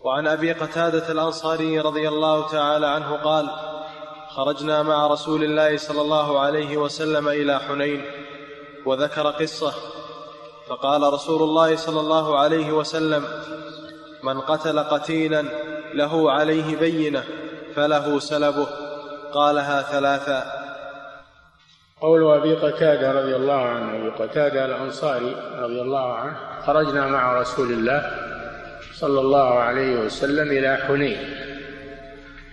وعن أبي قتادة الأنصاري رضي الله تعالى عنه قال خرجنا مع رسول الله صلى الله عليه وسلم إلى حنين وذكر قصة فقال رسول الله صلى الله عليه وسلم من قتل قتيلا له عليه بينة فله سلبه. قالها ثلاثا قول أبي قتادة رضي الله عنه أبي قتادة الأنصاري رضي الله عنه خرجنا مع رسول الله صلى الله عليه وسلم إلى حنين.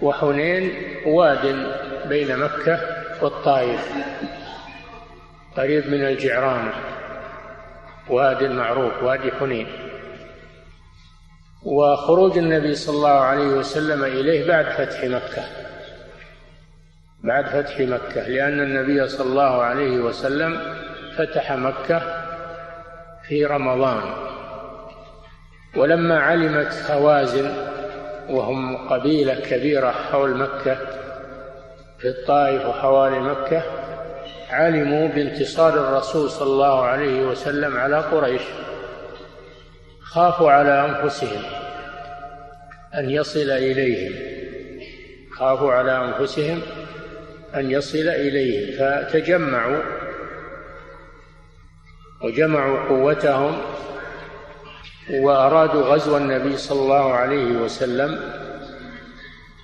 وحنين واد بين مكة والطائف قريب من الجعرانة. واد معروف وادي حنين. وخروج النبي صلى الله عليه وسلم إليه بعد فتح مكة. بعد فتح مكة لأن النبي صلى الله عليه وسلم فتح مكة في رمضان. ولما علمت هوازن وهم قبيلة كبيرة حول مكة في الطائف وحوالي مكة علموا بانتصار الرسول صلى الله عليه وسلم على قريش. خافوا على أنفسهم أن يصل إليهم. خافوا على أنفسهم أن يصل إليهم فتجمعوا وجمعوا قوتهم وأرادوا غزو النبي صلى الله عليه وسلم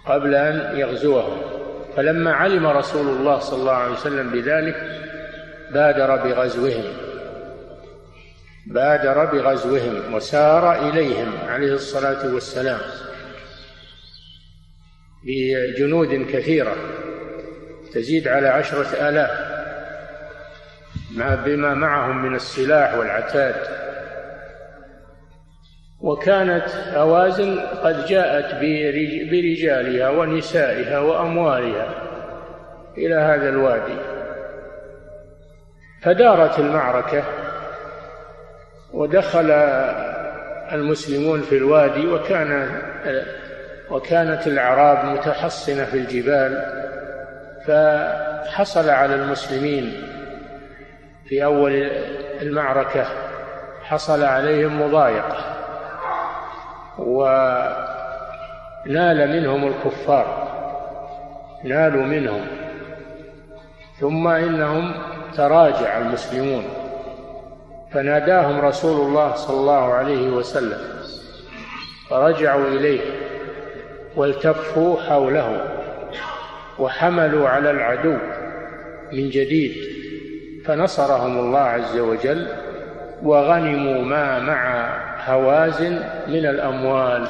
قبل أن يغزوهم. فلما علم رسول الله صلى الله عليه وسلم بذلك بادر بغزوهم. بادر بغزوهم وسار إليهم عليه الصلاة والسلام بجنود كثيرة تزيد على عشرة آلاف بما معهم من السلاح والعتاد. وكانت هوازن قد جاءت برجالها ونسائها وأموالها إلى هذا الوادي. فدارت المعركة ودخل المسلمون في الوادي وكان وكانت الأعراب متحصنة في الجبال فحصل على المسلمين في أول المعركة حصل عليهم مضايقة. ونال منهم الكفار نالوا منهم. ثم إنهم تراجع المسلمون. فناداهم رسول الله صلى الله عليه وسلم فرجعوا إليه والتفوا حوله وحملوا على العدو من جديد. فنصرهم الله عز وجل وغنموا ما مع هوازن من الأموال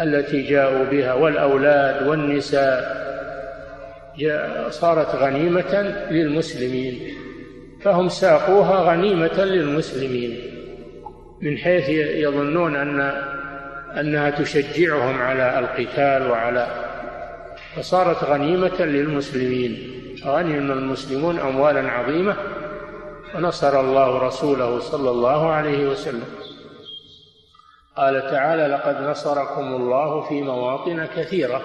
التي جاءوا بها والأولاد والنساء. صارت غنيمة للمسلمين فهم ساقوها غنيمة للمسلمين من حيث يظنون ان أنها تشجعهم على القتال وعلى فصارت غنيمة للمسلمين. غنم المسلمون أموالا عظيمة ونصر الله رسوله صلى الله عليه وسلم. قال تعالى لقد نصركم الله في مواطن كثيرة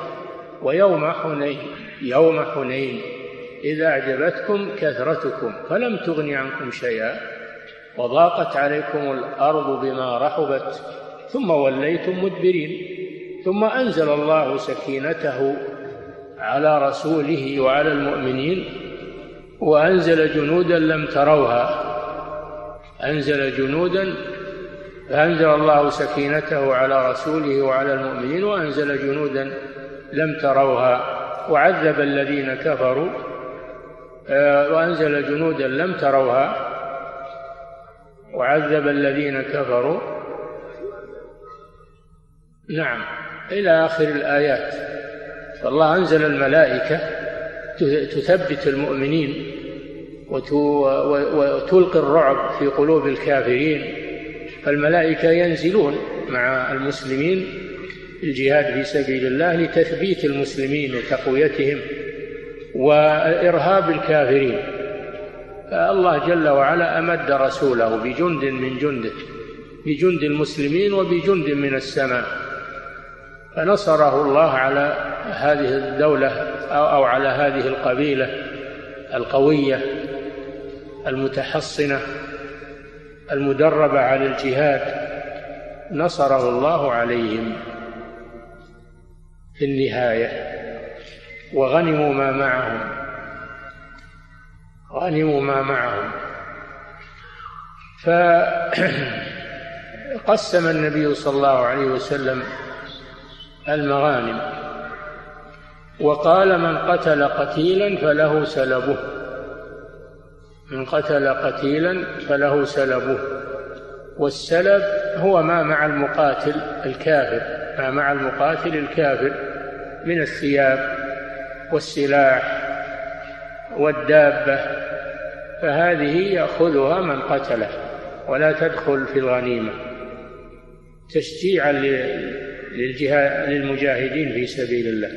ويوم حنين يوم حنين إذا أعجبتكم كثرتكم فلم تغن عنكم شيئا وضاقت عليكم الأرض بما رحبت ثم وليتم مدبرين ثم أنزل الله سكينته على رسوله وعلى المؤمنين وأنزل جنودا لم تروها أنزل جنودا فأنزل الله سكينته على رسوله وعلى المؤمنين وأنزل جنودا لم تروها وعذب الذين كفروا آه، وأنزل جنودا لم تروها وعذب الذين كفروا. نعم إلى آخر الآيات. فالله أنزل الملائكة تثبت المؤمنين وتلقي الرعب في قلوب الكافرين. فالملائكة ينزلون مع المسلمين الجهاد في سبيل الله لتثبيت المسلمين وتقويتهم وإرهاب الكافرين. فالله جل وعلا أمد رسوله بجند من جنده بجند المسلمين وبجند من السماء. فنصره الله على هذه الدولة أو على هذه القبيلة القوية المتحصنة المدربة على الجهاد نصره الله عليهم في النهاية وغنموا ما معهم غنموا ما معهم. فقسم النبي صلى الله عليه وسلم المغانم وقال من قتل قتيلا فله سلبه. من قتل قتيلا فله سلبه والسلب هو ما مع المقاتل الكافر ما مع المقاتل الكافر من الثياب والسلاح والدابة فهذه يأخذها من قتله ولا تدخل في الغنيمة. تشجيعا للمجاهدين في سبيل الله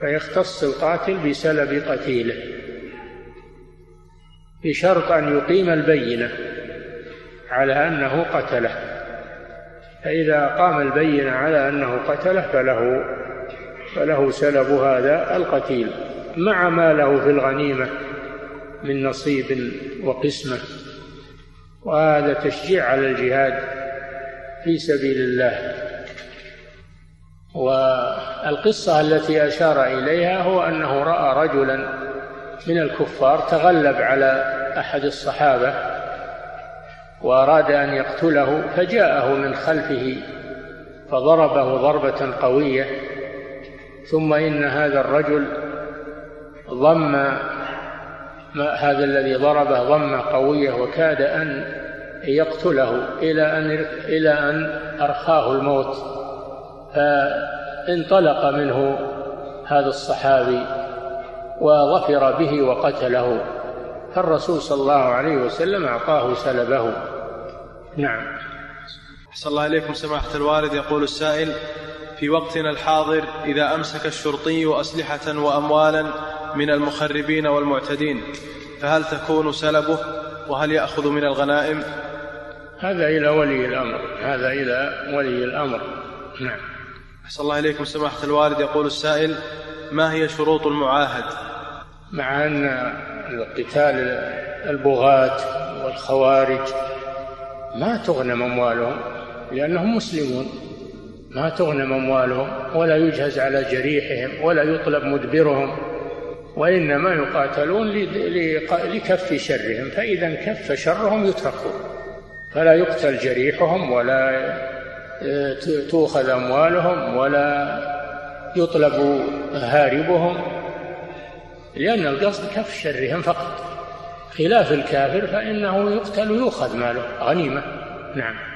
فيختص القاتل بسلب قتيله. بشرط أن يقيم البينة على أنه قتله. فإذا قام البينة على أنه قتله فله فله سلب هذا القتيل. مع ما له في الغنيمة من نصيب وقسمة. وهذا تشجيع على الجهاد في سبيل الله. والقصة التي أشار إليها هو أنه رأى رجلا من الكفار تغلب على أحد الصحابة وأراد أن يقتله فجاءه من خلفه فضربه ضربة قوية ثم إن هذا الرجل ضم هذا الذي ضربه ضمة قوية وكاد أن يقتله إلى أن إلى أن أرخاه الموت فانطلق منه هذا الصحابي وظفر به وقتله. فالرسول صلى الله عليه وسلم أعطاه سلبه. نعم. أحسن الله إليكم سماحة الوالد. يقول السائل في وقتنا الحاضر إذا أمسك الشرطي أسلحة وأموالا من المخربين والمعتدين فهل تكون سلبه؟ وهل يأخذ من الغنائم؟ هذا إلى ولي الأمر. هذا إلى ولي الأمر. نعم. أحسن الله إليكم سماحة الوالد. يقول السائل ما هي شروط المعاهد؟ مع أن القتال البغاة والخوارج ما تغنم أموالهم لأنهم مسلمون. ما تغنم أموالهم ولا يجهز على جريحهم ولا يطلب مدبرهم وإنما يقاتلون لكف شرهم. فإذا انكف شرهم يتركون. فلا يقتل جريحهم ولا آه، تؤخذ أموالهم ولا يطلب هاربهم لأن القصد كف شرهم فقط. خلاف الكافر فإنه يقتل ويؤخذ ماله. غنيمة. نعم.